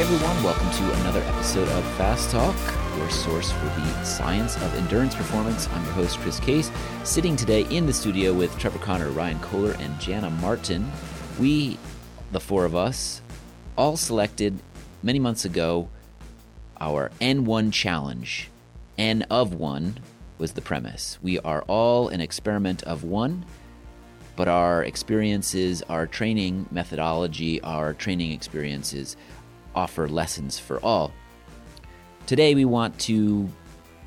Everyone, welcome to another episode of Fast Talk, your source for the science of endurance performance. I'm your host, Chris Case, sitting today in the studio with Trevor Connor, Ryan Kohler, and Jana Martin. We, the four of us, all selected many months ago our N1 challenge. N of one was the premise. We are all an experiment of one, but our experiences, our training methodology, our training experiences offer lessons for all. Today, we want to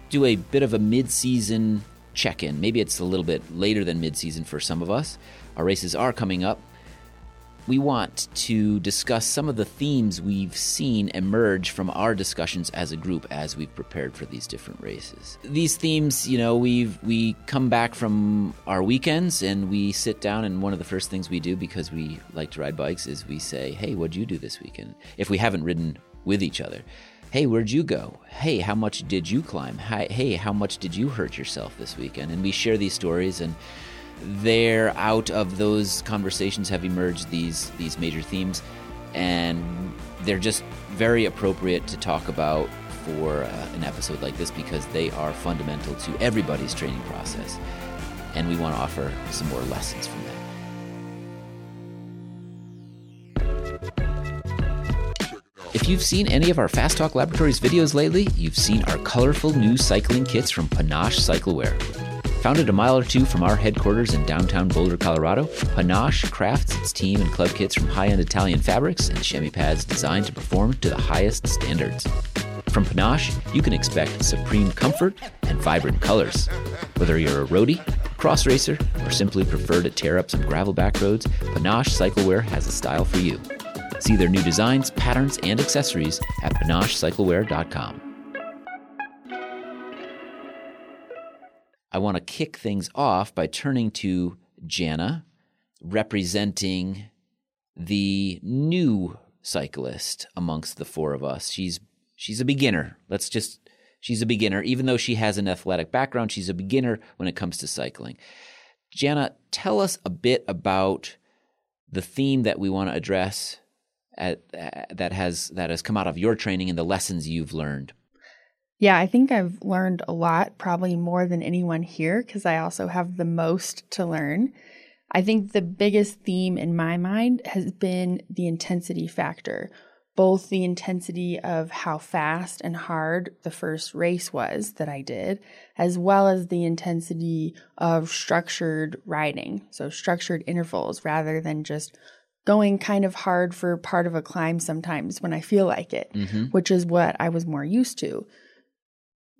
do a bit of a mid season check in. Maybe it's a little bit later than mid season for some of us. Our races are coming up. We want to discuss some of the themes we've seen emerge from our discussions as a group as we've prepared for these different races. These themes, you know, we we come back from our weekends and we sit down and one of the first things we do because we like to ride bikes is we say, "Hey, what'd you do this weekend?" If we haven't ridden with each other. Hey, where'd you go? Hey, how much did you climb? Hey, how much did you hurt yourself this weekend? And we share these stories and there out of those conversations have emerged these these major themes. And they're just very appropriate to talk about for uh, an episode like this because they are fundamental to everybody's training process. And we want to offer some more lessons from that If you've seen any of our Fast Talk Laboratories videos lately, you've seen our colorful new cycling kits from Panache Cyclewear. Founded a mile or two from our headquarters in downtown Boulder, Colorado, Panache crafts its team and club kits from high end Italian fabrics and chamois pads designed to perform to the highest standards. From Panache, you can expect supreme comfort and vibrant colors. Whether you're a roadie, cross racer, or simply prefer to tear up some gravel back roads, Panache Cyclewear has a style for you. See their new designs, patterns, and accessories at panachecyclewear.com. I want to kick things off by turning to Jana, representing the new cyclist amongst the four of us. She's she's a beginner. Let's just she's a beginner even though she has an athletic background, she's a beginner when it comes to cycling. Jana, tell us a bit about the theme that we want to address at, uh, that has that has come out of your training and the lessons you've learned. Yeah, I think I've learned a lot, probably more than anyone here, because I also have the most to learn. I think the biggest theme in my mind has been the intensity factor, both the intensity of how fast and hard the first race was that I did, as well as the intensity of structured riding. So, structured intervals rather than just going kind of hard for part of a climb sometimes when I feel like it, mm-hmm. which is what I was more used to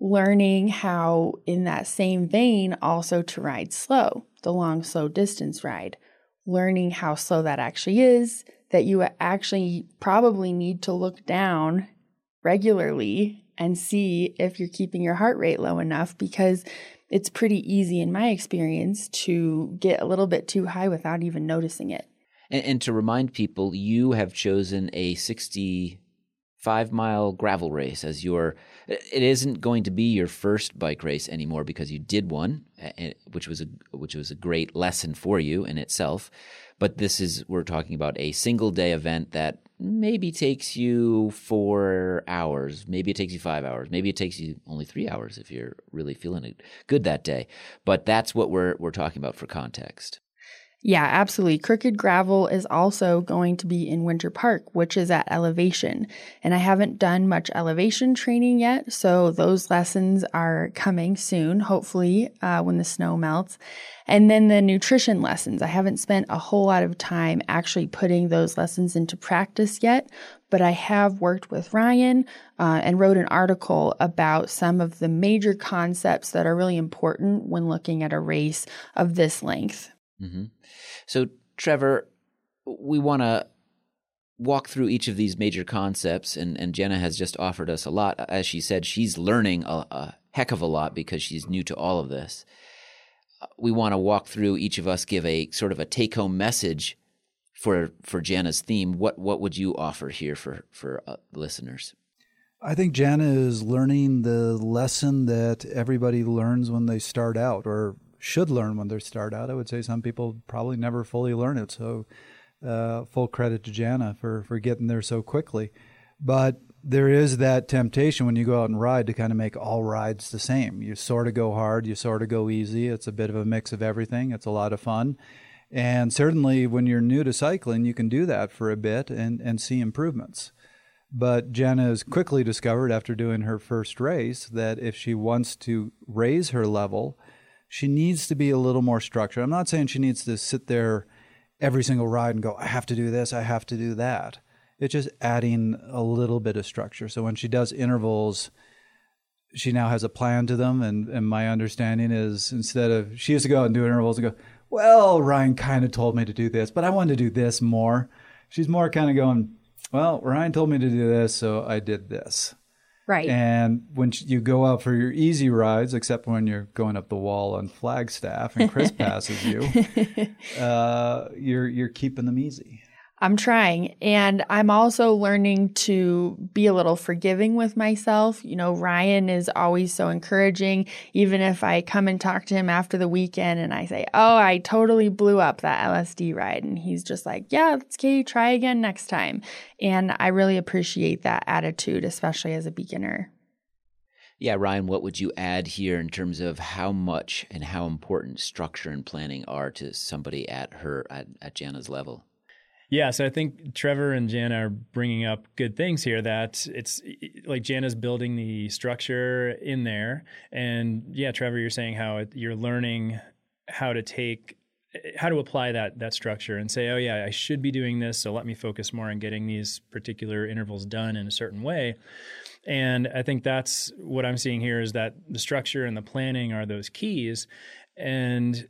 learning how, in that same vein, also to ride slow, the long, slow distance ride, learning how slow that actually is, that you actually probably need to look down regularly and see if you're keeping your heart rate low enough because it's pretty easy in my experience to get a little bit too high without even noticing it. And, and to remind people, you have chosen a 60 five mile gravel race as your it isn't going to be your first bike race anymore because you did one which was a which was a great lesson for you in itself. But this is we're talking about a single day event that maybe takes you 4 hours maybe it takes you 5 hours maybe it takes you only 3 hours if you're really feeling good that day. But that's what we're we're talking about for context yeah, absolutely. Crooked Gravel is also going to be in Winter Park, which is at elevation. And I haven't done much elevation training yet, so those lessons are coming soon, hopefully, uh, when the snow melts. And then the nutrition lessons. I haven't spent a whole lot of time actually putting those lessons into practice yet, but I have worked with Ryan uh, and wrote an article about some of the major concepts that are really important when looking at a race of this length. Mm-hmm. So, Trevor, we want to walk through each of these major concepts, and, and Jenna has just offered us a lot. As she said, she's learning a, a heck of a lot because she's new to all of this. We want to walk through each of us, give a sort of a take home message for for Jana's theme. What what would you offer here for for uh, listeners? I think Jana is learning the lesson that everybody learns when they start out, or should learn when they start out. I would say some people probably never fully learn it. So, uh, full credit to Jana for for getting there so quickly. But there is that temptation when you go out and ride to kind of make all rides the same. You sort of go hard, you sort of go easy. It's a bit of a mix of everything. It's a lot of fun. And certainly when you're new to cycling, you can do that for a bit and, and see improvements. But Jenna has quickly discovered after doing her first race that if she wants to raise her level, she needs to be a little more structured. I'm not saying she needs to sit there every single ride and go, I have to do this, I have to do that. It's just adding a little bit of structure. So when she does intervals, she now has a plan to them. And, and my understanding is instead of, she used to go out and do intervals and go, well, Ryan kind of told me to do this, but I wanted to do this more. She's more kind of going, well, Ryan told me to do this, so I did this. Right. And when you go out for your easy rides, except when you're going up the wall on Flagstaff and Chris passes you, uh, you're you're keeping them easy. I'm trying. And I'm also learning to be a little forgiving with myself. You know, Ryan is always so encouraging. Even if I come and talk to him after the weekend and I say, Oh, I totally blew up that LSD ride. And he's just like, Yeah, it's okay. Try again next time. And I really appreciate that attitude, especially as a beginner. Yeah, Ryan, what would you add here in terms of how much and how important structure and planning are to somebody at her, at, at Jana's level? Yeah, so I think Trevor and Jana are bringing up good things here. That it's like Jana's building the structure in there, and yeah, Trevor, you're saying how it, you're learning how to take eh, how to apply that that structure and say, oh yeah, I should be doing this, so let me focus more on getting these particular intervals done in a certain way. And I think that's what I'm seeing here is that the structure and the planning are those keys. And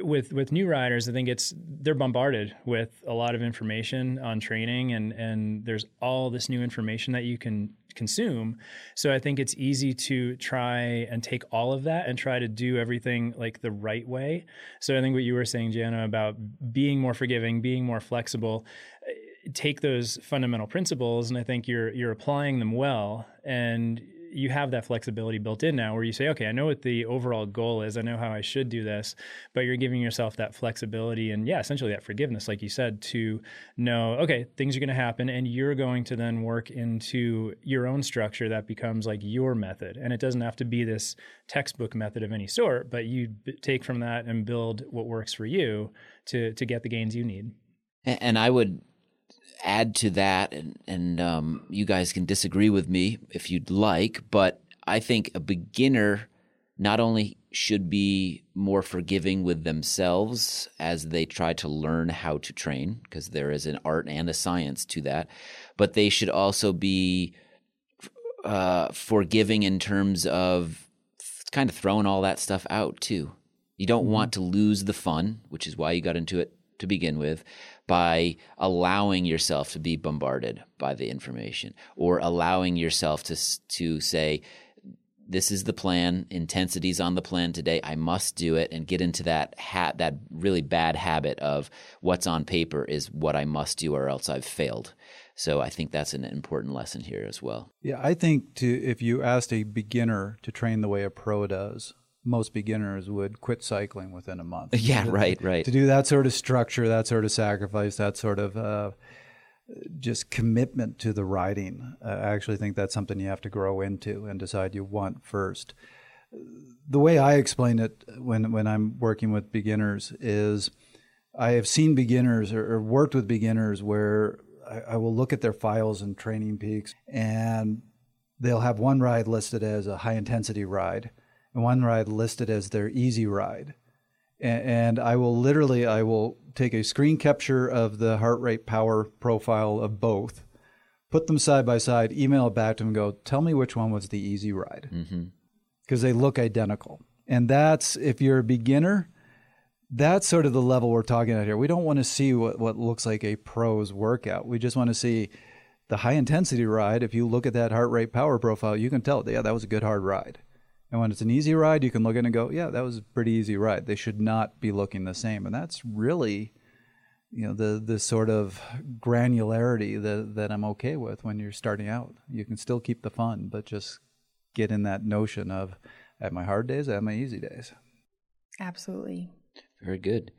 with with new riders, I think it's they're bombarded with a lot of information on training, and and there's all this new information that you can consume. So I think it's easy to try and take all of that and try to do everything like the right way. So I think what you were saying, Jana, about being more forgiving, being more flexible, eh, take those fundamental principles, and I think you're you're applying them well, and you have that flexibility built in now where you say, okay, I know what the overall goal is. I know how I should do this, but you're giving yourself that flexibility and, yeah, essentially that forgiveness, like you said, to know, okay, things are going to happen. And you're going to then work into your own structure that becomes like your method. And it doesn't have to be this textbook method of any sort, but you take from that and build what works for you to, to get the gains you need. And I would add to that, and, and um, you guys can disagree with me if you'd like, but I think a beginner not only should be more forgiving with themselves as they try to learn how to train, because there is an art and a science to that, but they should also be uh, forgiving in terms of kind of throwing all that stuff out too. You don't mm-hmm. want to lose the fun, which is why you got into it to begin with, by allowing yourself to be bombarded by the information or allowing yourself to to say this is the plan. Intensities on the plan today. I must do it and get into that hat that really bad habit of what's on paper is what i must do or else i've failed. So i think that's an important lesson here as well. Yeah i think to if you asked a beginner to train the way a pro does most beginners would quit cycling within a month. Yeah, to, right, right. To do that sort of structure, that sort of sacrifice, that sort of uh, just commitment to the riding. Uh, I actually think that's something you have to grow into and decide you want first. The way I explain it when when I'm working with beginners is, I have seen beginners or, or worked with beginners where I, I will look at their files and Training Peaks, and they'll have one ride listed as a high intensity ride one ride listed as their easy ride. And, I will literally, I will take a screen capture of the heart rate power profile of both, put them side by side, email it back to them, and go, tell me which one was the easy ride. Because mm-hmm. they look identical. And that's, if you're a beginner, that's sort of the level we're talking about here. We don't want to see what, what looks like a pro's workout. We just want to see the high intensity ride. If you look at that heart rate power profile, you can tell, yeah, that was a good hard ride. And when it's an easy ride, you can look at it and go, yeah, that was a pretty easy ride. They should not be looking the same. And that's really, you know, the the sort of granularity that, that I'm okay with when you're starting out. You can still keep the fun, but just get in that notion of at my hard days, at my easy days. Absolutely. Very good.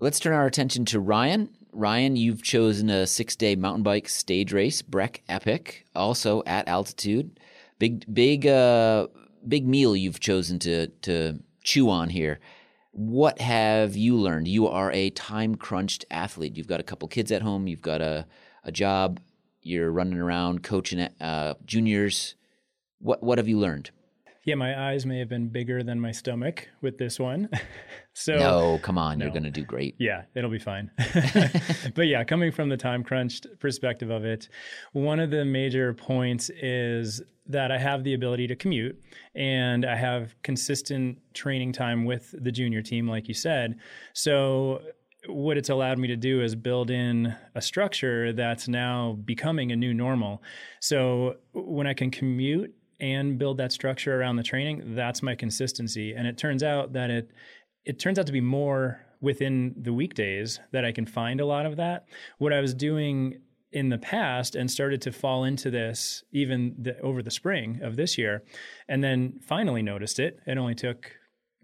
Let's turn our attention to Ryan. Ryan, you've chosen a six day mountain bike stage race, Breck Epic, also at altitude. Big, big, uh, big meal you've chosen to to chew on here. What have you learned? You are a time crunched athlete. You've got a couple kids at home. You've got a a job. You're running around coaching uh, juniors. What what have you learned? Yeah, my eyes may have been bigger than my stomach with this one. so no, come on, no. you're going to do great. Yeah, it'll be fine. but yeah, coming from the time crunched perspective of it, one of the major points is that I have the ability to commute and I have consistent training time with the junior team, like you said. So what it's allowed me to do is build in a structure that's now becoming a new normal. So when I can commute and build that structure around the training, that's my consistency. And it turns out that it it turns out to be more within the weekdays that I can find a lot of that. What I was doing in the past and started to fall into this even the, over the spring of this year and then finally noticed it. It only took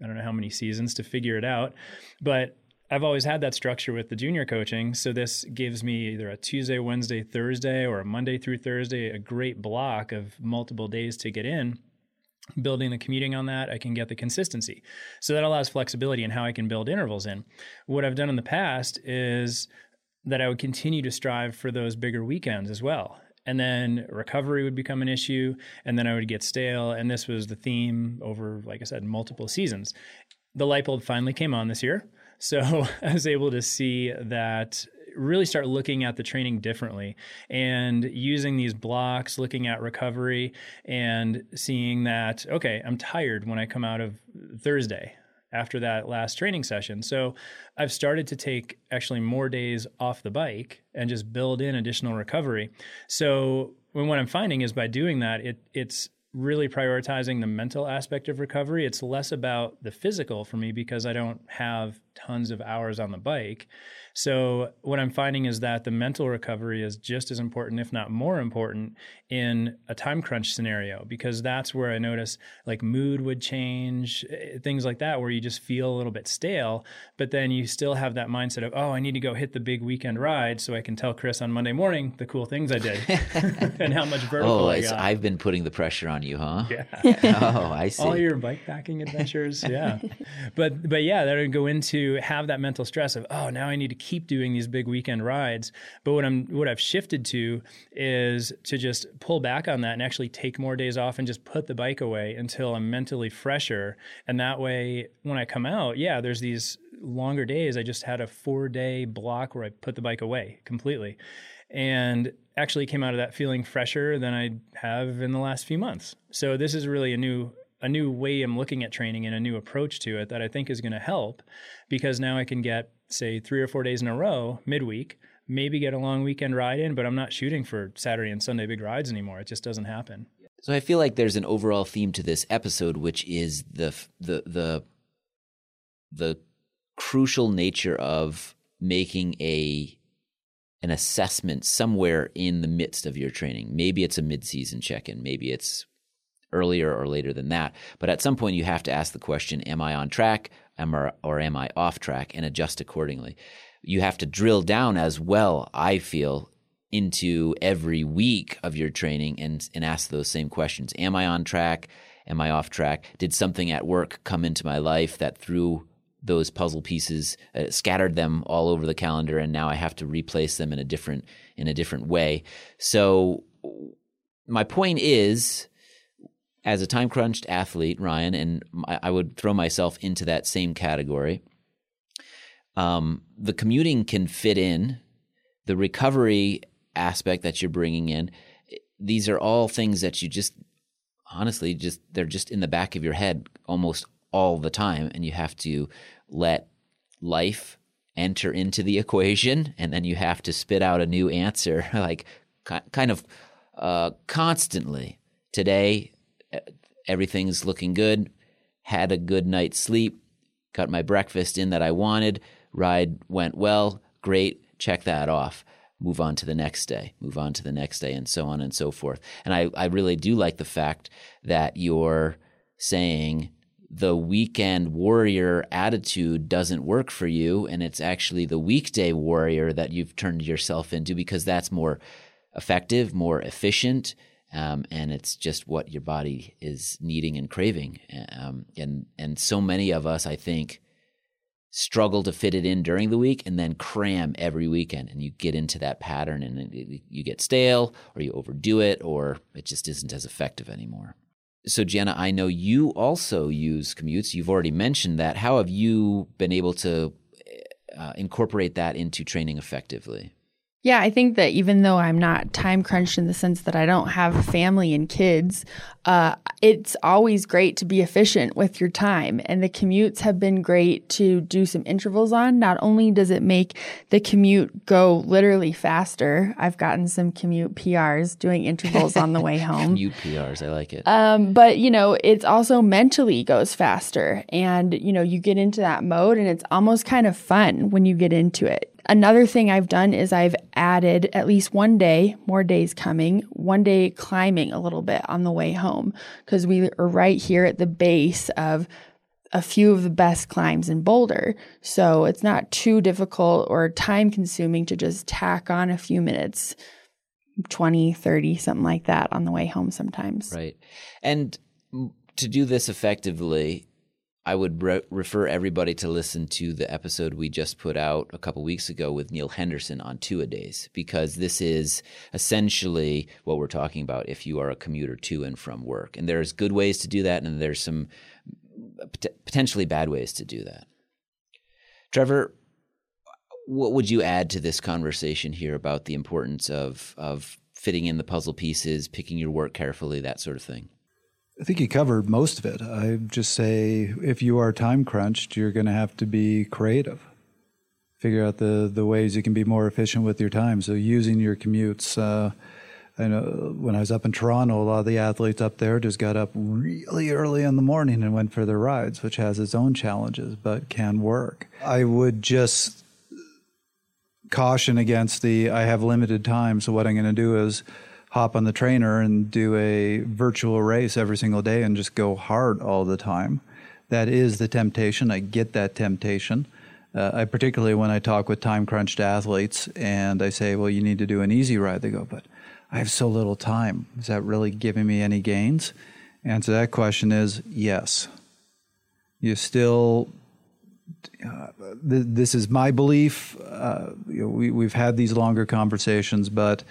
I don't know how many seasons to figure it out, but I've always had that structure with the junior coaching. So this gives me either a Tuesday, Wednesday, Thursday, or a Monday through Thursday, a great block of multiple days to get in. Building the commuting on that, I can get the consistency. So that allows flexibility in how I can build intervals in. What I've done in the past is that I would continue to strive for those bigger weekends as well. And then recovery would become an issue, and then I would get stale. And this was the theme over, like I said, multiple seasons. The light bulb finally came on this year so I was able to see that really start looking at the training differently and using these blocks, looking at recovery and seeing that, okay, I'm tired when I come out of Thursday after that last training session. So I've started to take actually more days off the bike and just build in additional recovery. So what I'm finding is by doing that, it it's really prioritizing the mental aspect of recovery. It's less about the physical for me because I don't have tons of hours on the bike. So, what I'm finding is that the mental recovery is just as important, if not more important, in a time crunch scenario, because that's where I notice like mood would change, eh, things like that, where you just feel a little bit stale, but then you still have that mindset of, oh, I need to go hit the big weekend ride so I can tell Chris on Monday morning the cool things I did and how much vertical oh, I got. I've been putting the pressure on you, huh? Yeah. oh, I see. All your bike packing adventures. yeah. But, but yeah, that would go into have that mental stress of, oh, now I need to keep doing these big weekend rides. But what I'm what I've shifted to is to just pull back on that and actually take more days off and just put the bike away until I'm mentally fresher. And that way when I come out, yeah, there's these longer days. I just had a 4-day block where I put the bike away completely. And actually came out of that feeling fresher than I have in the last few months. So this is really a new a new way I'm looking at training and a new approach to it that I think is going to help because now I can get say three or four days in a row midweek, maybe get a long weekend ride in, but I'm not shooting for Saturday and Sunday big rides anymore. It just doesn't happen. So I feel like there's an overall theme to this episode, which is the the the the crucial nature of making a an assessment somewhere in the midst of your training. Maybe it's a mid-season check-in, maybe it's earlier or later than that, but at some point you have to ask the question, am I on track? or am I off track and adjust accordingly. You have to drill down as well, I feel, into every week of your training and, and ask those same questions. Am I on track? Am I off track? Did something at work come into my life that threw those puzzle pieces, uh, scattered them all over the calendar, and now I have to replace them in a different in a different way. So my point is as a time crunched athlete, Ryan, and I would throw myself into that same category. Um, the commuting can fit in, the recovery aspect that you're bringing in. These are all things that you just honestly just they're just in the back of your head almost all the time, and you have to let life enter into the equation, and then you have to spit out a new answer, like kind of uh, constantly. Today, everything's looking good. Had a good night's sleep. Got my breakfast in that I wanted. Ride went well. Great. Check that off. Move on to the next day. Move on to the next day, and so on and so forth. And I, I really do like the fact that you're saying the weekend warrior attitude doesn't work for you and it's actually the weekday warrior that you've turned yourself into because that's more effective, more efficient, um, and it's just what your body is needing and craving. Um, and and so many of us, I think, struggle to fit it in during the week and then cram every weekend, and you get into that pattern, and you get stale, or you overdo it, or it just isn't as effective anymore. So, Jenna, I know you also use commutes. You've already mentioned that. How have you been able to uh, incorporate that into training effectively? Yeah, I think that even though I'm not time crunched in the sense that I don't have family and kids, uh, it's always great to be efficient with your time. And the commutes have been great to do some intervals on. Not only does it make the commute go literally faster, I've gotten some commute PRs doing intervals on the way home. commute PRs, I like it. Um, but, you know, it's also mentally goes faster. And, you know, you get into that mode and it's almost kind of fun when you get into it. Another thing I've done is I've added at least one day, more days coming, one day climbing a little bit on the way home because we are right here at the base of a few of the best climbs in Boulder. So it's not too difficult or time consuming to just tack on a few minutes 20, 30, something like that on the way home sometimes. Right. And to do this effectively, I would re- refer everybody to listen to the episode we just put out a couple weeks ago with Neal Henderson on two a days, because this is essentially what we're talking about if you are a commuter to and from work. And there's good ways to do that, and there's some potentially bad ways to do that. Trevor, what would you add to this conversation here about the importance of, of fitting in the puzzle pieces, picking your work carefully, that sort of thing? I think you covered most of it. I just say if you are time crunched, you're going to have to be creative. Figure out the, the ways you can be more efficient with your time. So using your commutes. Uh, I know when I was up in Toronto, a lot of the athletes up there just got up really early in the morning and went for their rides, which has its own challenges, but can work. I would just caution against the I have limited time, so what I'm going to do is hop on the trainer and do a virtual race every single day and just go hard all the time. That is the temptation. I get that temptation. Uh, I particularly when I talk with time crunched athletes and I say, "Well, you need to do an easy ride." They go, "But I have so little time. Is that really giving me any gains?" Answer that question is yes. You still uh, th- this is my belief. Uh, you know, we, we've had these longer conversations, but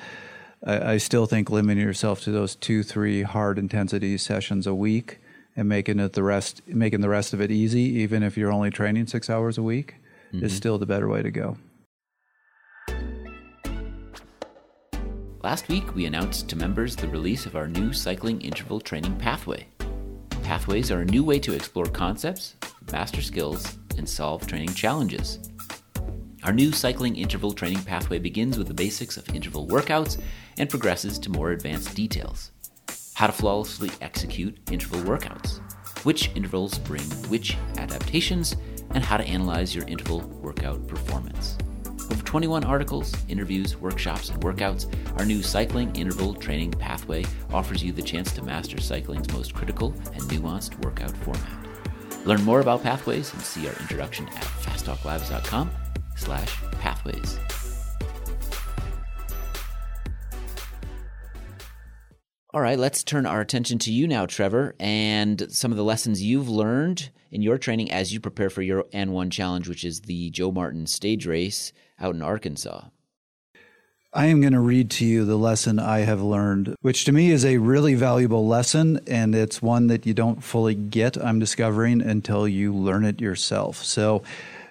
I, I, still think limiting yourself to those two, three hard intensity sessions a week and making it the rest, making the rest of it easy, even if you're only training six hours a week, mm-hmm. is still the better way to go. Last week, we announced to members the release of our new cycling interval training pathway. Pathways are a new way to explore concepts, master skills, and solve training challenges. Our new cycling interval training pathway begins with the basics of interval workouts and progresses to more advanced details. How to flawlessly execute interval workouts, which intervals bring which adaptations, and how to analyze your interval workout performance. Over 21 articles, interviews, workshops, and workouts, our new cycling interval training pathway offers you the chance to master cycling's most critical and nuanced workout format. Learn more about pathways and see our introduction at fasttalklabs.com slash pathways. All right, let's turn our attention to you now, Trevor, and some of the lessons you've learned in your training as you prepare for your N1 challenge, which is the Joe Martin stage race out in Arkansas. I am going to read to you the lesson I have learned, which to me is a really valuable lesson, and it's one that you don't fully get, I'm discovering, until you learn it yourself. So,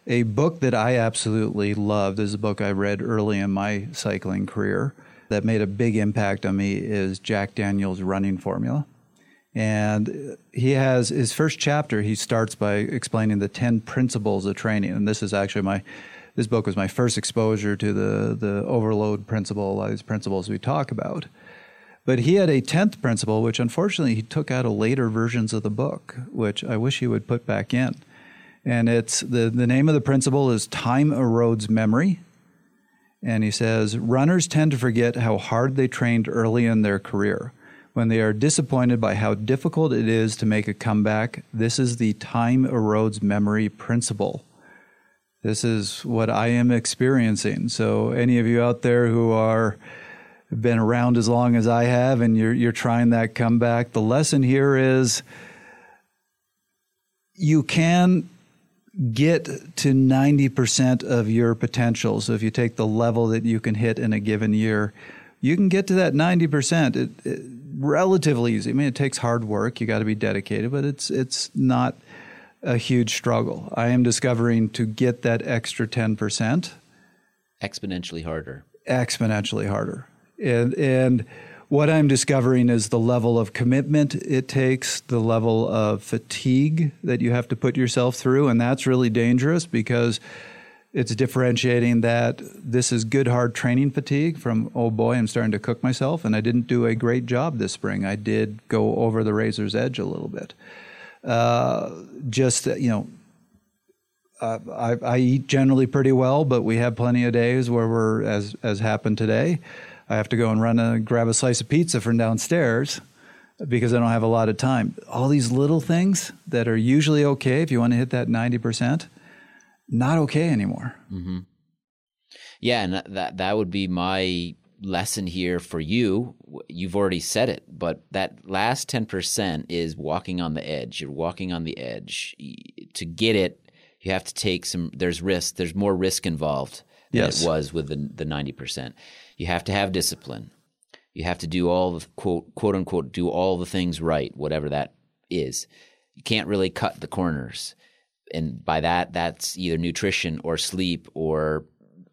a book that I absolutely loved is a book I read early in my cycling career that made a big impact on me is Jack Daniels' running formula. And he has his first chapter, he starts by explaining the 10 principles of training. And this is actually my, this book was my first exposure to the, the overload principle, a lot of these principles we talk about. But he had a 10th principle, which unfortunately he took out of later versions of the book, which I wish he would put back in. And it's the, the name of the principle is Time Erodes Memory. And he says, runners tend to forget how hard they trained early in their career. When they are disappointed by how difficult it is to make a comeback, this is the time erodes memory principle. This is what I am experiencing. So, any of you out there who are been around as long as I have and you're you're trying that comeback, the lesson here is you can get to 90% of your potential. So if you take the level that you can hit in a given year, you can get to that 90%. It, it, relatively easy. I mean, it takes hard work. You got to be dedicated, but it's it's not a huge struggle. I am discovering to get that extra 10% exponentially harder. Exponentially harder. And and what I'm discovering is the level of commitment it takes, the level of fatigue that you have to put yourself through, and that's really dangerous because it's differentiating that this is good hard training fatigue from oh boy i'm starting to cook myself and i didn't do a great job this spring. I did go over the razor's edge a little bit. Uh, just you know I, I, eat generally pretty well but we have plenty of days where we're as as happened today i have to go and run and grab a slice of pizza from downstairs because i don't have a lot of time all these little things that are usually okay if you want to hit that 90% not okay anymore. Mm-hmm. Yeah, and that that would be my lesson here for you. You've already said it, but that last ten percent is walking on the edge. You're walking on the edge. To get it, you have to take some. There's risk. There's more risk involved than yes. it was with the the ninety percent. You have to have discipline. You have to do all the quote quote unquote do all the things right, whatever that is. You can't really cut the corners and by that that's either nutrition or sleep or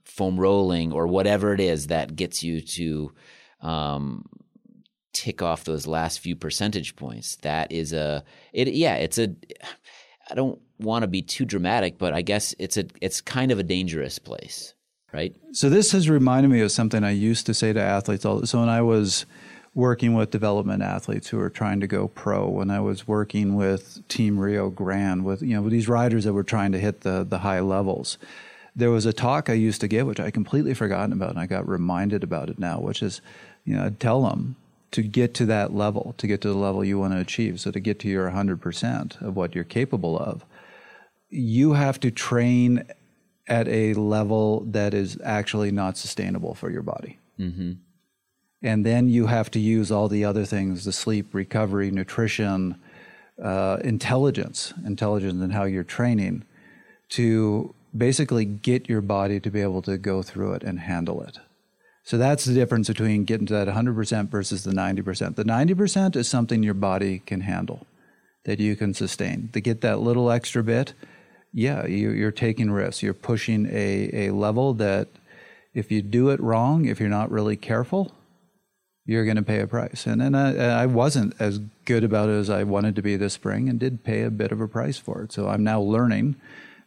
foam rolling or whatever it is that gets you to um, tick off those last few percentage points. That is a it. Yeah, it's a. I don't want to be too dramatic, but I guess it's a. It's kind of a dangerous place, right? So this has reminded me of something I used to say to athletes. All so when I was working with development athletes who are trying to go pro, when I was working with Team Rio Grande, with you know with these riders that were trying to hit the the high levels. There was a talk I used to give, which I completely forgotten about, and I got reminded about it now, which is, you know, I'd tell them to get to that level, to get to the level you want to achieve, so to get to your 100% of what you're capable of, you have to train at a level that is actually not sustainable for your body. Mm-hmm. And then you have to use all the other things the sleep, recovery, nutrition, uh, intelligence, intelligence in how you're training to basically get your body to be able to go through it and handle it. So that's the difference between getting to that 100% versus the 90%. The 90% is something your body can handle, that you can sustain. To get that little extra bit, yeah, you, are taking risks. You're pushing a, a level that if you do it wrong, if you're not really careful, you're going to pay a price. And then I, I, wasn't as good about it as I wanted to be this spring and did pay a bit of a price for it. So I'm now learning,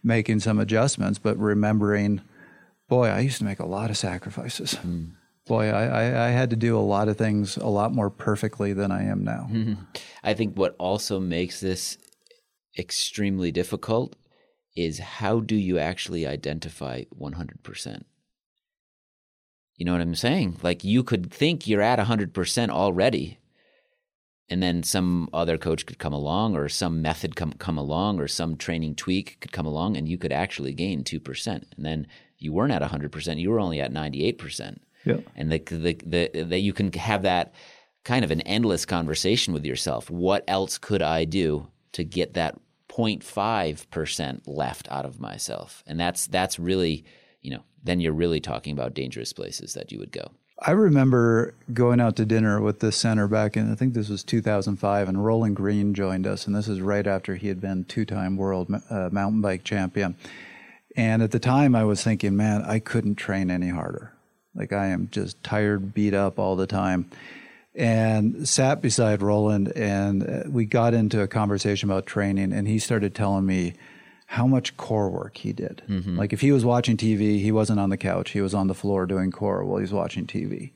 making some adjustments, but remembering, boy, I used to make a lot of sacrifices. Mm. Boy, I, I, I, had to do a lot of things a lot more perfectly than I am now. Mm-hmm. I think what also makes this extremely difficult is how do you actually identify 100%? You know what I'm saying? Like you could think you're at 100% already. And then some other coach could come along or some method come come along or some training tweak could come along and you could actually gain 2%. And then you weren't at 100%, you were only at 98%. Yeah. And the, the, the, that you can have that kind of an endless conversation with yourself. What else could I do to get that 0.5% left out of myself? And that's that's really, you know, then you're really talking about dangerous places that you would go. I remember going out to dinner with the center back in, I think this was 2005, and Roland Green joined us. And this is right after he had been two time world uh, mountain bike champion. And at the time, I was thinking, man, I couldn't train any harder. Like, I am just tired, beat up all the time. And sat beside Roland, and uh, we got into a conversation about training. And he started telling me, how much core work he did. Mm-hmm. Like if he was watching TV, he wasn't on the couch, he was on the floor doing core while he's watching TV.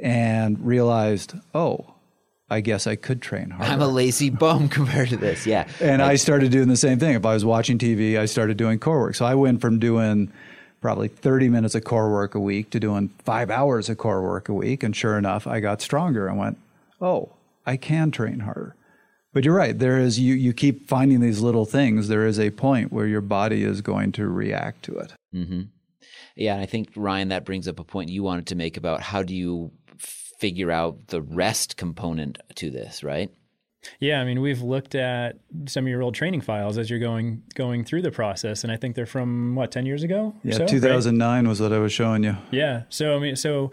And realized, oh, I guess I could train harder. I'm a lazy bum compared to this. Yeah. and like, I started doing the same thing. If I was watching TV, I started doing core work. So I went from doing probably 30 minutes of core work a week to doing five hours of core work a week. And sure enough, I got stronger and went, oh, I can train harder. But you're right. There is you you keep finding these little things. There is a point where your body is going to react to it. Mm-hmm. Yeah, and I think Ryan, that brings up a point you wanted to make about how do you figure out the rest component to this, right? Yeah, I mean, we've looked at some of your old training files as you're going going through the process, and I think they're from what ten years ago. Yeah, so, 2009 right? was what I was showing you. Yeah, so I mean, so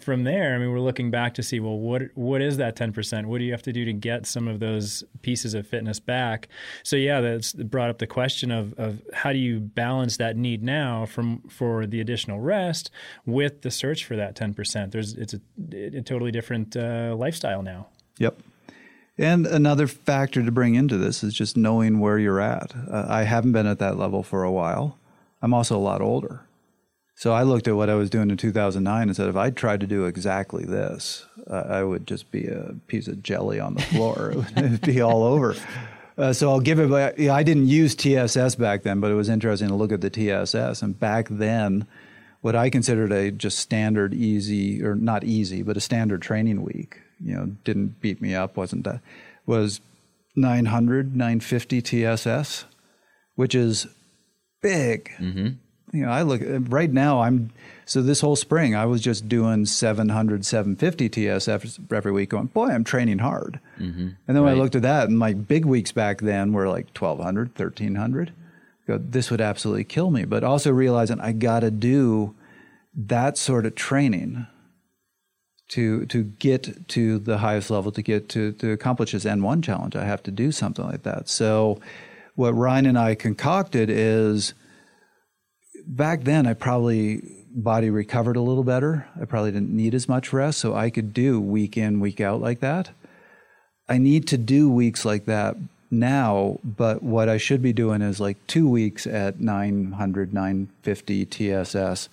from there, I mean, we're looking back to see well, what what is that ten percent? What do you have to do to get some of those pieces of fitness back? So yeah, that's brought up the question of of how do you balance that need now from for the additional rest with the search for that ten percent? There's it's a, a totally different uh, lifestyle now. Yep. And another factor to bring into this is just knowing where you're at. Uh, I haven't been at that level for a while. I'm also a lot older. So I looked at what I was doing in 2009 and said, if I tried to do exactly this, uh, I would just be a piece of jelly on the floor. it would be all over. Uh, so I'll give it. I didn't use TSS back then, but it was interesting to look at the TSS. And back then, what I considered a just standard easy, or not easy, but a standard training week you know didn't beat me up wasn't that was 900 950 tss which is big. Mm-hmm. you know i look right now i'm so this whole spring i was just doing 700 750 tss every week. Going boy i'm training hard. Mm-hmm. and then when i looked at that and my big weeks back then were like 1200 1300 go, this would absolutely kill me. But also realizing i got to do that sort of training to to get to the highest level to get to to accomplish this N1 challenge. I have to do something like that. So what Ryan and I concocted is back then I probably body recovered a little better. I probably didn't need as much rest, so I could do week in, week out like that. I need to do weeks like that now, but what I should be doing is like two weeks at 900, 950 TSS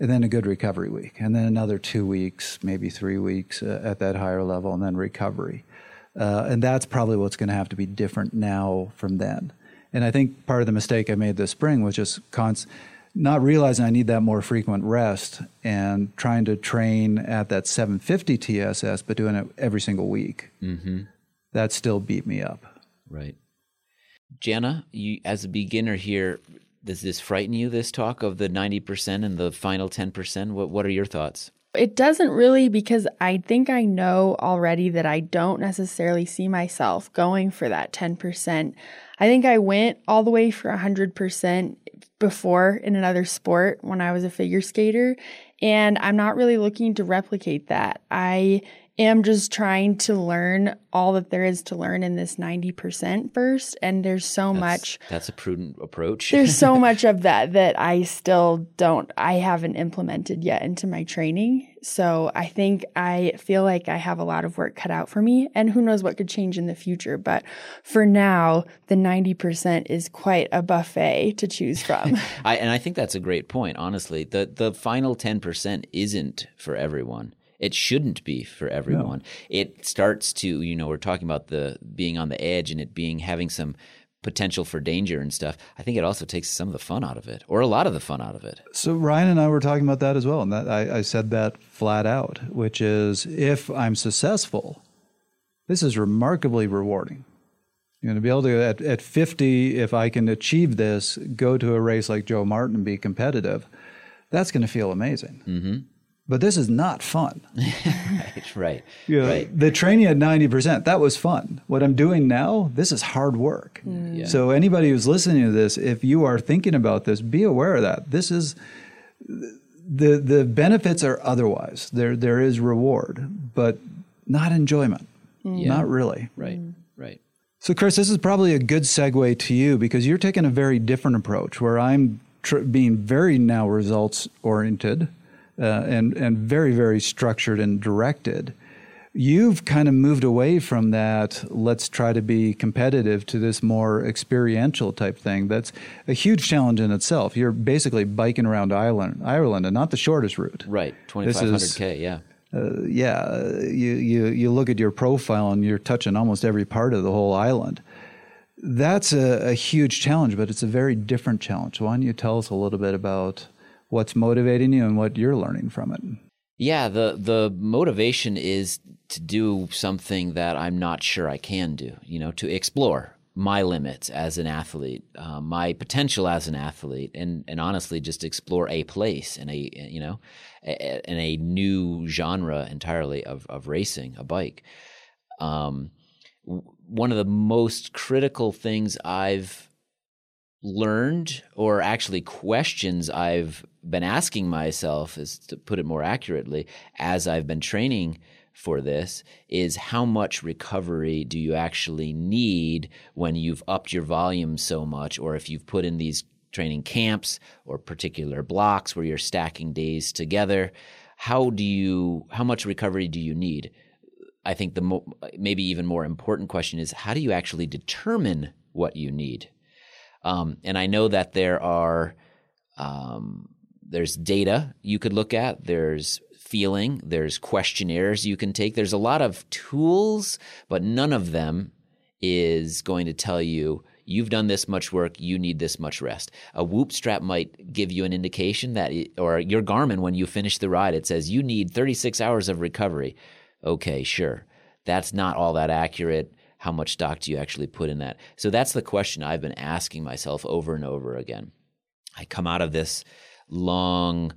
and then a good recovery week, and then another two weeks, maybe three weeks uh, at that higher level, and then recovery. Uh, and that's probably what's going to have to be different now from then. And I think part of the mistake I made this spring was just not realizing I need that more frequent rest and trying to train at that 750 TSS, but doing it every single week. Mm-hmm. That still beat me up. Right. Jana, you as a beginner here, does this frighten you, this talk of the 90% and the final 10%? What, what are your thoughts? It doesn't really because I think I know already that I don't necessarily see myself going for that 10%. I think I went all the way for 100% before in another sport when I was a figure skater, and I'm not really looking to replicate that. I am just trying to learn all that there is to learn in this 90% first and there's so that's, much that's a prudent approach. There's so much of that that i still don't i haven't implemented yet into my training. So i think i feel like i have a lot of work cut out for me and who knows what could change in the future but for now the 90% is quite a buffet to choose from. I, and i think that's a great point honestly. The the final 10% isn't for everyone it shouldn't be for everyone. No. It starts to, you know, we're talking about the being on the edge and it being having some potential for danger and stuff. I think it also takes some of the fun out of it, or a lot of the fun out of it. So Ryan and I were talking about that as well, and that I, I said that flat out, which is if I'm successful, this is remarkably rewarding. You know, to be able to at, at 50, if I can achieve this, go to a race like Joe Martin and be competitive, that's going to feel amazing. Mm-hmm but this is not fun. right, right, you know, right. The training at 90%, that was fun. What I'm doing now, this is hard work. Mm. Yeah. So anybody who's listening to this, if you are thinking about this, be aware of that. This is the the benefits are otherwise. There there is reward, but not enjoyment. Mm. Yeah. Not really. Right. Mm. Right. So Chris, this is probably a good segue to you because you're taking a very different approach where I'm tr- being very now results oriented uh, and and very very structured and directed. You've kind of moved away from that. Let's try to be competitive to this more experiential type thing. That's a huge challenge in itself. You're basically biking around Ireland, Ireland, and not the shortest route. Right, twenty five hundred k. Yeah. Uh, yeah, you, you you look at your profile and you're touching almost every part of the whole island. That's a, a huge challenge, but it's a very different challenge. Why don't you tell us a little bit about what's motivating you and what you're learning from it. Yeah, the the motivation is to do something that I'm not sure I can do. You know, to explore my limits as an athlete, uh, my potential as an athlete, and and honestly, just explore a place and a you know, a, in a new genre entirely of of racing a bike. Um, one of the most critical things I've learned, or actually questions I've been asking myself, is to put it more accurately, as I've been training for this is how much recovery do you actually need when you've upped your volume so much, or if you've put in these training camps or particular blocks where you're stacking days together. How do you? How much recovery do you need? I think the mo- maybe even more important question is how do you actually determine what you need? Um, and I know that there are um, there's data you could look at. There's feeling. There's questionnaires you can take. There's a lot of tools, but none of them is going to tell you you've done this much work, you need this much rest. A whoop strap might give you an indication that, it, or your Garmin, when you finish the ride, it says you need 36 hours of recovery. Okay, sure. That's not all that accurate. How much stock do you actually put in that? So that's the question I've been asking myself over and over again. I come out of this long,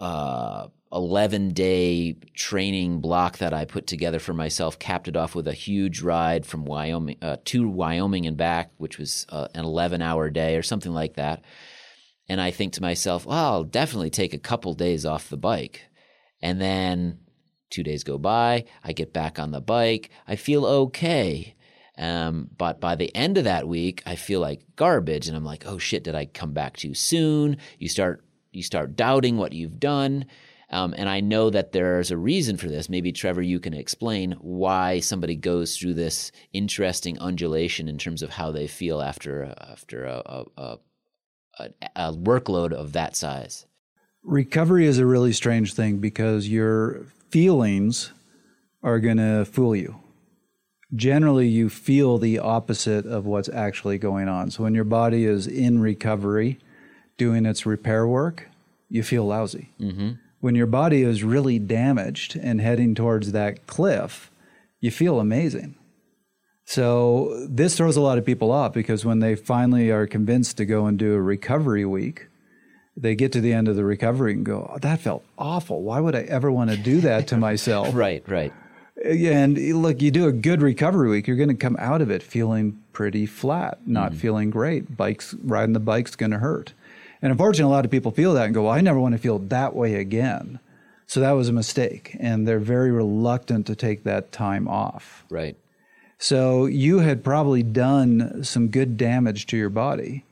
uh, 11 day training block that I put together for myself, capped it off with a huge ride from Wyoming uh, to Wyoming and back, which was uh, an 11 hour day or something like that. And I think to myself, well, I'll definitely take a couple days off the bike. And then two days go by, I get back on the bike, I feel okay. Um, but by the end of that week, I feel like garbage, and I'm like, oh shit, did I come back too soon? You start you start doubting what you've done. Um, and I know that there's a reason for this. Maybe Trevor, you can explain why somebody goes through this interesting undulation in terms of how they feel after after a, a, a, a workload of that size. Recovery is a really strange thing because your feelings are going to fool you. Generally, you feel the opposite of what's actually going on. So, when your body is in recovery, doing its repair work, you feel lousy. Mm-hmm when your body is really damaged and heading towards that cliff, you feel amazing. So this throws a lot of people off because when they finally are convinced to go and do a recovery week, they get to the end of the recovery and go, oh, "That felt awful. Why would I ever want to do that to myself?" right, right. And look, you do a good recovery week, you're going to come out of it feeling pretty flat, not mm-hmm. feeling great. Bikes riding the bike's going to hurt. And unfortunately, a lot of people feel that and go, well, I never want to feel that way again. So that was a mistake. And they're very reluctant to take that time off. Right. So you had probably done some good damage to your body.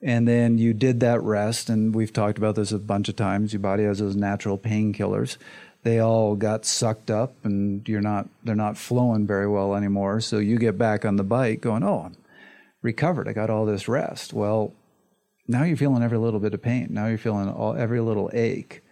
And then you did that rest. And we've talked about this a bunch of times. Your body has those natural painkillers. They all got sucked up and you're not, they're not flowing very well anymore. So you get back on the bike going, oh, I'm recovered. I got all this rest. Well, now you're feeling every little bit of pain. Now you're feeling all, every little ache,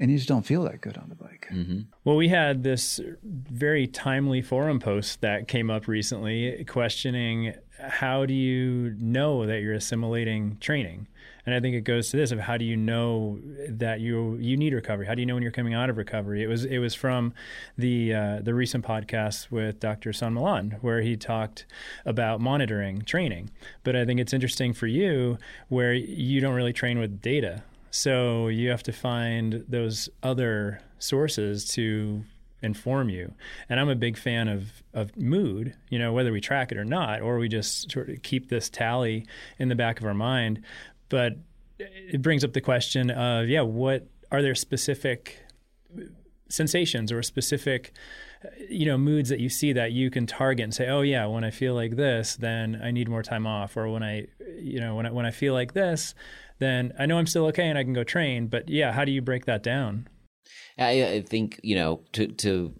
and you just don't feel that good on the bike. Mm-hmm. Well, we had this very timely forum post that came up recently questioning how do you know that you're assimilating training? And I think it goes to this of how do you know that you you need recovery? How do you know when you're coming out of recovery? It was it was from the uh, the recent podcast with Dr. San Millan where he talked about monitoring training. But I think it's interesting for you where you don't really train with data. So you have to find those other sources to inform you. And I'm a big fan of of mood, you know, whether we track it or not, or we just sort of keep this tally in the back of our mind. But it brings up the question of, yeah, what are there specific sensations or specific you know moods that you see that you can target and say oh yeah when i feel like this then i need more time off or when i you know when I, when I feel like this then i know i'm still okay and i can go train but yeah how do you break that down i, I think you know to to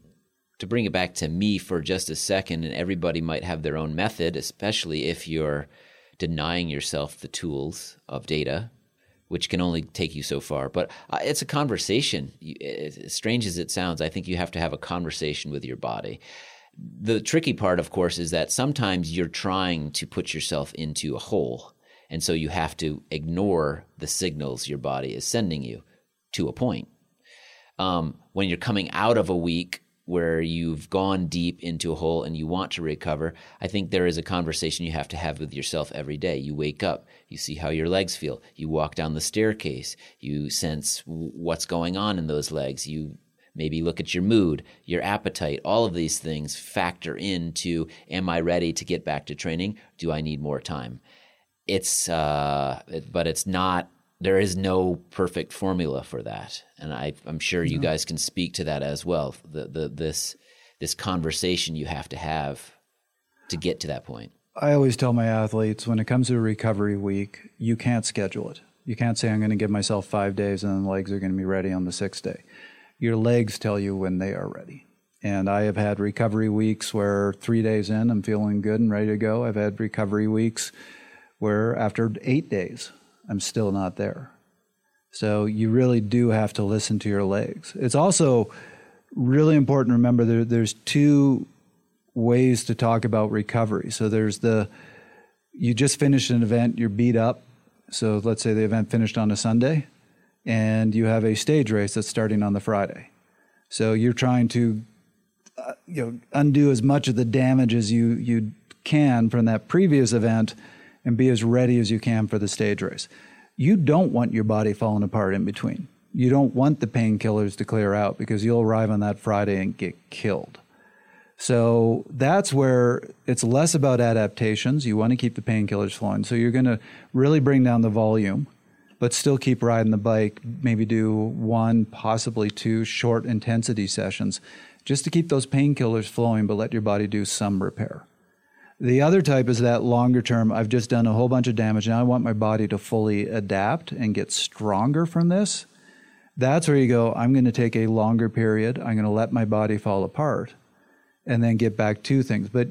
to bring it back to me for just a second and everybody might have their own method especially if you're denying yourself the tools of data, which can only take you so far. But uh, it's a conversation. As strange as it sounds, I think you have to have a conversation with your body. The tricky part, of course, is that sometimes you're trying to put yourself into a hole. And so you have to ignore the signals your body is sending you to a point. Um, when you're coming out of a week where you've gone deep into a hole and you want to recover, I think there is a conversation you have to have with yourself every day. You wake up, you see how your legs feel, you walk down the staircase, you sense what's going on in those legs, you maybe look at your mood, your appetite, all of these things factor into am I ready to get back to training? Do I need more time? It's, uh, but it's not there is no perfect formula for that, and I, am sure you guys can speak to that as well. The, the this this conversation you have to have to get to that point. I always tell my athletes when it comes to a recovery week, you can't schedule it. You can't say I'm going to give myself five days and the legs are going to be ready on the sixth day. Your legs tell you when they are ready. And I have had recovery weeks where three days in, I'm feeling good and ready to go. I've had recovery weeks where after eight days, I'm still not there. So you really do have to listen to your legs. It's also really important to remember there, there's two ways to talk about recovery. So there's the you just finished an event, you're beat up. So let's say the event finished on a Sunday and you have a stage race that's starting on the Friday. So you're trying to uh, you know undo as much of the damage as you you can from that previous event and be as ready as you can for the stage race. You don't want your body falling apart in between. You don't want the painkillers to clear out because you'll arrive on that Friday and get killed. So that's where it's less about adaptations. You want to keep the painkillers flowing. So you're going to really bring down the volume, but still keep riding the bike. Maybe do one, possibly two short intensity sessions just to keep those painkillers flowing, but let your body do some repair. The other type is that longer term, I've just done a whole bunch of damage. Now I want my body to fully adapt and get stronger from this. That's where you go, I'm going to take a longer period. I'm going to let my body fall apart and then get back to things. But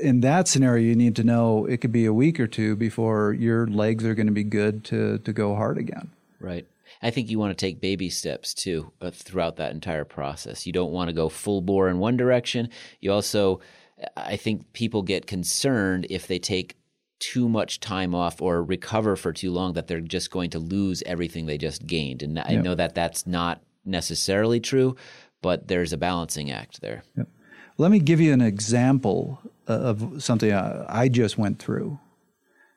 in that scenario, you need to know it could be a week or two before your legs are going to be good to, to go hard again. Right. I think you want to take baby steps too uh, throughout that entire process. You don't want to go full bore in one direction. You also I think people get concerned if they take too much time off or recover for too long that they're just going to lose everything they just gained. And I yep. know that that's not necessarily true, but there's a balancing act there. Yep. Let me give you an example uh, of something I just went through.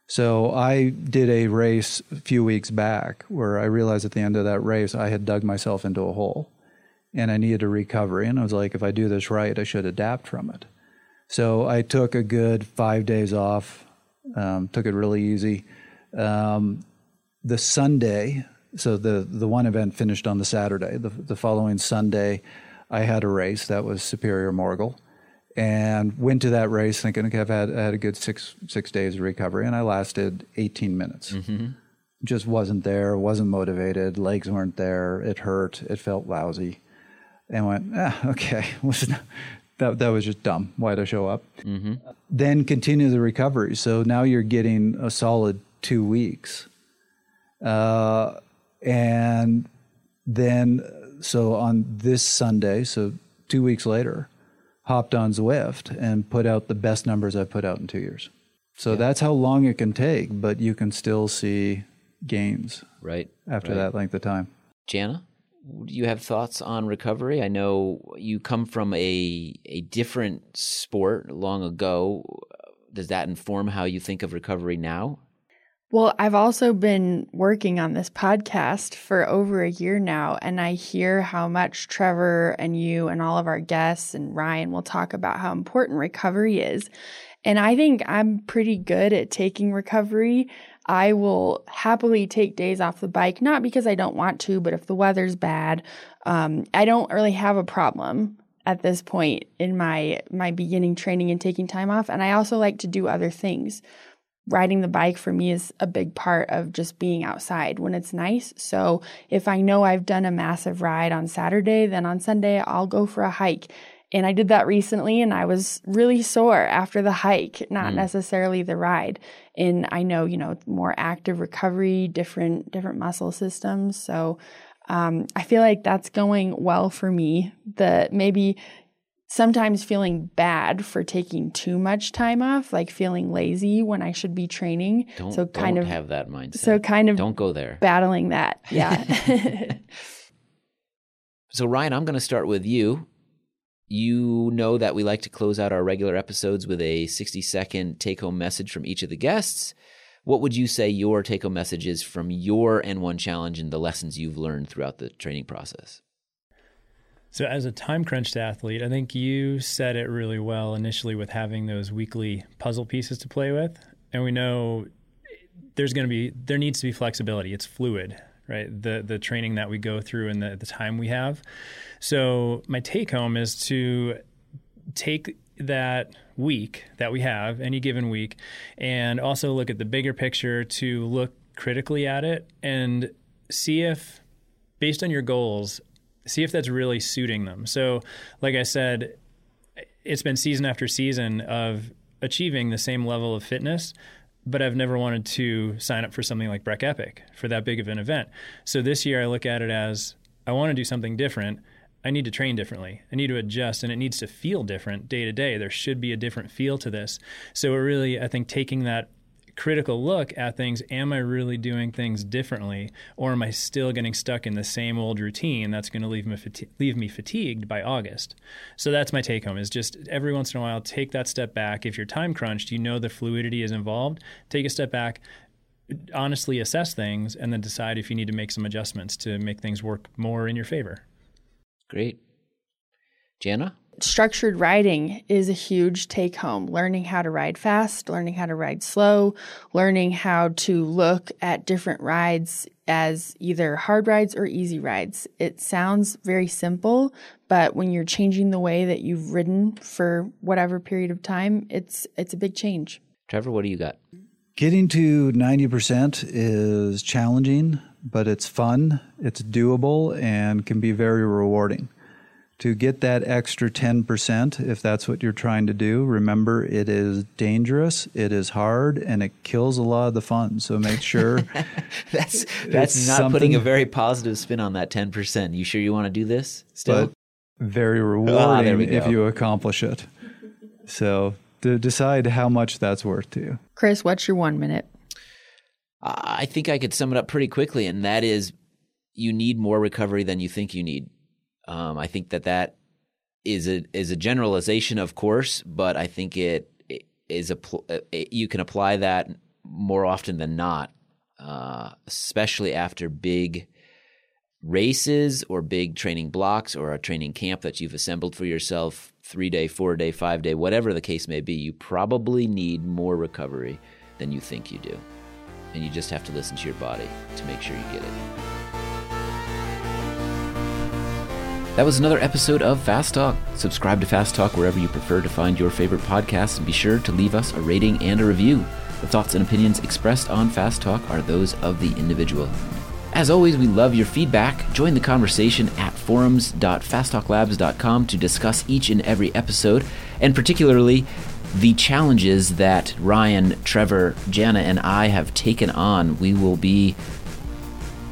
So I did a race a few weeks back where I realized at the end of that race I had dug myself into a hole and I needed a recovery. And I was like, if I do this right, I should adapt from it. So I took a good five days off, um, took it really easy. Um, the Sunday, so the, the one event finished on the Saturday. The, the following Sunday, I had a race that was Superior Morgul and went to that race thinking, okay, I've had, I had a good six, six days of recovery, and I lasted 18 minutes. Mm-hmm. Just wasn't there, wasn't motivated, legs weren't there, it hurt, it felt lousy. And went, ah, okay, that that was just dumb. Why'd I show up? Mm-hmm. Then continue the recovery. So now you're getting a solid two weeks, uh, and then so on this Sunday, so two weeks later, hopped on Zwift and put out the best numbers I've put out in two years. So yeah. that's how long it can take, but you can still see gains right after right. that length of time. Jana? Do you have thoughts on recovery? I know you come from a a different sport long ago. Does that inform how you think of recovery now? Well, I've also been working on this podcast for over a year now, and I hear how much Trevor and you and all of our guests and Ryan will talk about how important recovery is. And I think I'm pretty good at taking recovery. I will happily take days off the bike, not because I don't want to, but if the weather's bad, um, I don't really have a problem at this point in my my beginning training and taking time off. And I also like to do other things. Riding the bike for me is a big part of just being outside when it's nice. So if I know I've done a massive ride on Saturday, then on Sunday I'll go for a hike and I did that recently and I was really sore after the hike, not mm. necessarily the ride. And I know, you know, more active recovery, different different muscle systems. So um, I feel like that's going well for me. The maybe sometimes feeling bad for taking too much time off, like feeling lazy when I should be training. Don't, so kind don't of have that mindset. So kind of don't go there. Battling that. Yeah. So, Ryan, I'm going to start with you. You know that we like to close out our regular episodes with a 60 second take home message from each of the guests. What would you say your take home message is from your N1 challenge and the lessons you've learned throughout the training process? So, as a time crunched athlete, I think you said it really well initially with having those weekly puzzle pieces to play with. And we know there's going to be, there needs to be flexibility. It's fluid, right? The, the training that we go through and the, the time we have. So, my take home is to take that week that we have, any given week, and also look at the bigger picture to look critically at it and see if, based on your goals, see if that's really suiting them. So, like I said, it's been season after season of achieving the same level of fitness, but I've never wanted to sign up for something like Breck Epic for that big of an event. So this year I look at it as I want to do something different. I need to train differently. I need to adjust and it needs to feel different day to day. There should be a different feel to this. So it really, I think taking that critical look at things am I really doing things differently? Or am I still getting stuck in the same old routine that's going to leave me leave me fatigued by August? So that's my take home is just every once in a while take that step back. If you're time crunched you know the fluidity is involved take a step back honestly assess things and then decide if you need to make some adjustments to make things work more in your favor. Great. Jana structured riding is a huge take home. Learning how to ride fast, learning how to ride slow, learning how to look at different rides as either hard rides or easy rides. It sounds very simple, but when you're changing the way that you've ridden for whatever period of time, it's it's a big change. Trevor, what do you got? Getting to 90% is challenging, but it's fun, it's doable, and can be very rewarding to get that extra 10% if that's what you're trying to do remember it is dangerous it is hard and it kills a lot of the fun. So make sure that's that's not putting a very positive spin on that 10% you sure you want to do this still? Very ah, rewarding ah, if you accomplish it. So to decide how much that's worth to you. Chris what's your one minute? I think i could sum it up pretty quickly and that is you need more recovery than you think you need um, I think that that is a is a generalization, of course, but I think it, it is a it, you can apply that more often than not, uh, especially after big races or big training blocks or a training camp that you've assembled for yourself three day, four day, five day, whatever the case may be. You probably need more recovery than you think you do, and you just have to listen to your body to make sure you get it. That was another episode of Fast Talk. Subscribe to Fast Talk wherever you prefer to find your favorite podcasts and be sure to leave us a rating and a review. The thoughts and opinions expressed on Fast Talk are those of the individual. As always, we love your feedback. Join the conversation at forums.fasttalklabs.com to discuss each and every episode, and particularly the challenges that Ryan, Trevor, Jana, and I have taken on. We will be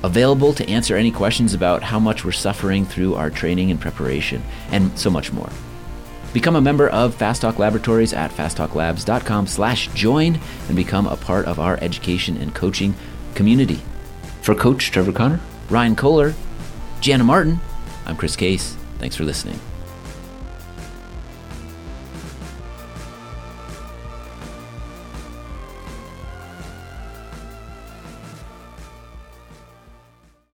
available to answer any questions about how much we're suffering through our training and preparation, and so much more. Become a member of Fast Talk Laboratories at fasttalklabs.com slash join and become a part of our education and coaching community. For Coach Trevor Connor, Ryan Kohler, Jana Martin, I'm Chris Case. Thanks for listening.